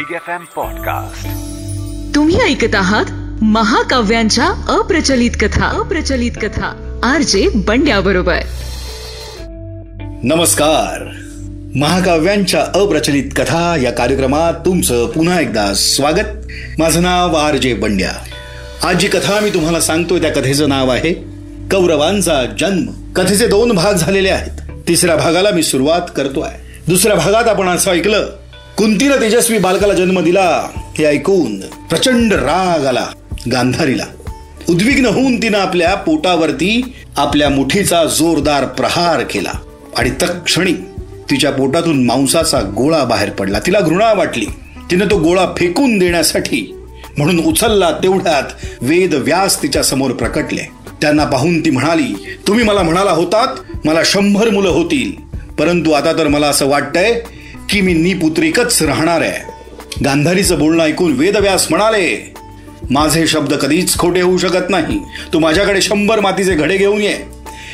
Big F M podcast तुम्ही ऐकत आहात महाकाव्यांच्या अप्रचलित कथा. अप्रचलित कथा. आर जे बंड्या बरोबर नमस्कार. महाकाव्यांच्या अप्रचलित कथा या कार्यक्रमात तुमचं पुन्हा एकदा स्वागत. माझं नाव आर जे बंड्या. आज जी कथा मी तुम्हाला सांगतोय त्या कथेचं नाव आहे कौरवांचा जन्म. कथेचे दोन भाग झालेले आहेत. तिसऱ्या भागाला मी सुरुवात करतोय. दुसऱ्या भागात आपण असं ऐकलं कुंतीनं तेजस्वी बालकाला जन्म दिला हे ऐकून प्रचंड राग आला गांधारीला. उद्विग्न होऊन तिनं आपल्या पोटावरती आपल्या मुठीचा जोरदार प्रहार केला आणि तत्क्षणी तिच्या पोटातून मांसाचा गोळा बाहेर पडला. तिला घृणा वाटली. तिनं तो गोळा फेकून देण्यासाठी म्हणून उचलला तेवढ्यात वेद व्यास तिच्या समोर प्रकटले. त्यांना पाहून ती म्हणाली तुम्ही मला म्हणाला होतात मला शंभर मुलं होतील. परंतु आता तर मला असं वाटतंय की मी निपुत्रिकच राहणार आहे. गांधारीचं बोलणं ऐकून वेदव्यास म्हणाले माझे शब्द कधीच खोटे होऊ शकत नाही. तू माझ्याकडे शंभर मातीचे घडे घेऊन ये.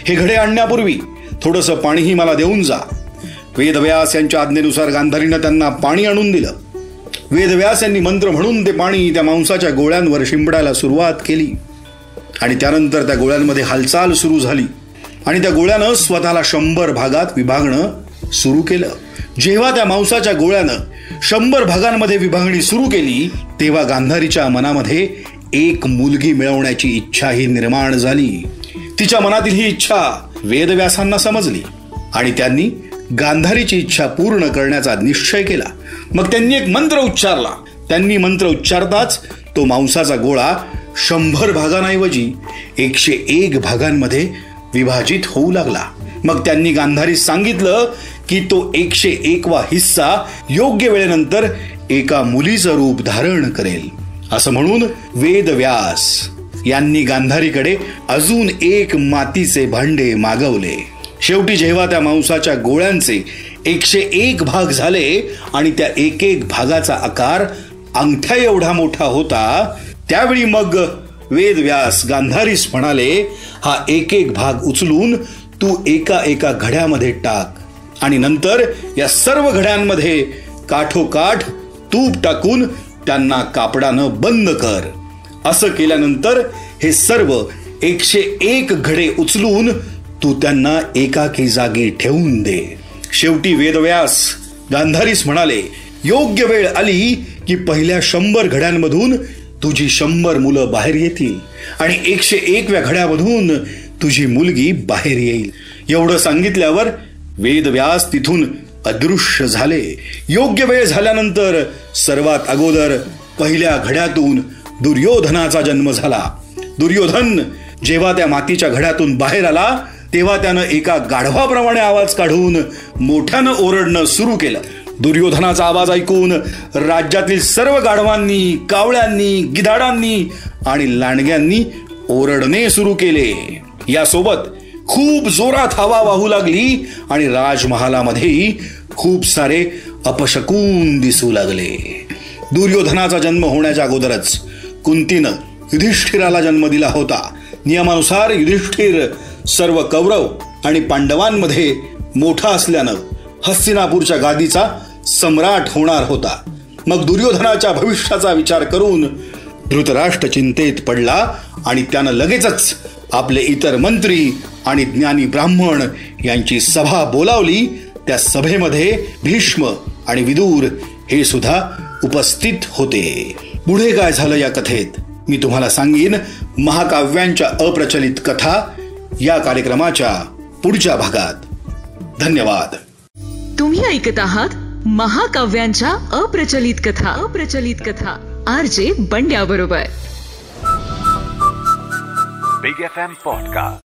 हे घडे आणण्यापूर्वी थोडंसं पाणीही मला देऊन जा. वेदव्यास यांच्या आज्ञेनुसार गांधारीनं त्यांना पाणी आणून दिलं. वेदव्यास यांनी मंत्र म्हणून ते पाणी त्या मांसाच्या गोळ्यांवर शिंपडायला सुरुवात केली. आणि त्यानंतर त्या गोळ्यांमध्ये हालचाल सुरू झाली. आणि त्या गोळ्यानं स्वतःला शंभर भागात विभागणं सुरू केलं. जेव्हा त्या मांसाच्या गोळ्यानं शंभर भागांमध्ये विभागणी सुरू केली तेव्हा गांधारीच्या मनामध्ये एक मुलगी मिळवण्याची इच्छाही निर्माण झाली. तिच्या मनातील ही इच्छा वेदव्यासांना समजली आणि त्यांनी गांधारीची इच्छा पूर्ण करण्याचा निश्चय केला. मग त्यांनी एक मंत्र उच्चारला. त्यांनी मंत्र उच्चारताच तो मांसाचा गोळा शंभर भागांऐवजी एकशे एक भागांमध्ये विभाजित होऊ लागला. मग त्यांनी गांधारी सांगितलं की तो एकशे एकवा हिस्सा योग्य वेळेनंतर एका मुलीचं रूप धारण करेल. असं म्हणून वेदव्यास यांनी गांधारीकडे अजून एक मातीचे भांडे मागवले. शेवटी जेव्हा त्या मांसाच्या गोळ्यांचे एकशे एक भाग झाले आणि त्या एक एक भागाचा आकार अंगठ्या एवढा मोठा होता त्यावेळी मग वेदव्यास गांधारीस म्हणाले हा एक एक भाग उचलून तू एका एका घड्यामध्ये टाक. आणि नंतर या सर्व घड्यांमध्ये काठोकाठ तूप टाकून त्यांना कापडानं बंद कर. असं केल्यानंतर हे सर्व एकशे एक घडे उचलून तू त्यांना एकाकी जागी ठेवून दे. शेवटी वेदव्यास गांधारीस म्हणाले योग्य वेळ आली की पहिल्या शंभर घड्यांमधून तुझी शंभर मुलं बाहेर येतील आणि एकशे एकव्या घड्यामधून तुझी मुलगी बाहेर येईल. एवढं सांगितल्यावर वेदव्यास तिथून अदृश्य झाले. योग्य वेळ झाल्यानंतर सर्वात अगोदर पहिल्या घड्यातून दुर्योधनाचा जन्म झाला. दुर्योधन जेव्हा त्या मातीच्या घड्यातून बाहेर आला तेव्हा त्यानं एका गाढवाप्रमाणे आवाज काढून मोठ्यानं ओरडणं सुरू केलं. दुर्योधनाचा आवाज ऐकून राज्यातील सर्व गाढवांनी कावळ्यांनी गिधाडांनी आणि लांडग्यांनी ओरडणे सुरू केले. यासोबत खूप जोरात हवा वाहू लागली आणि राजमहालामध्येही खूप सारे अपशकून दिसू लागले. दुर्योधनाचा जन्म होण्याच्या अगोदरच कुंतीनं युधिष्ठिराला जन्म दिला होता. नियमानुसार युधिष्ठिर सर्व कौरव आणि पांडवांमध्ये मोठा असल्यानं हस्तिनापूरच्या गादीचा सम्राट होणार होता. मग दुर्योधनाच्या भविष्याचा विचार करून धृतराष्ट्र चिंतेत पडला आणि त्यानं लगेचच आपले इतर मंत्री आणि ज्ञानी ब्राह्मण यांची सभा बोलावली. त्या सभेमध्ये भीष्म आणि विदूर हे सुद्धा उपस्थित होते. पुढे काय झालं या कथेत? मी तुम्हाला सांगेन महाकाव्यांच्या अप्रचलित कथा या कार्यक्रमाच्या पुढच्या भागात. धन्यवाद. तुम्ही ऐकत आहात महाकाव्यांच्या अप्रचलित कथा. अप्रचलित कथा. आर जे बंड्या बरोबर बिग एफ एम पॉडकास्ट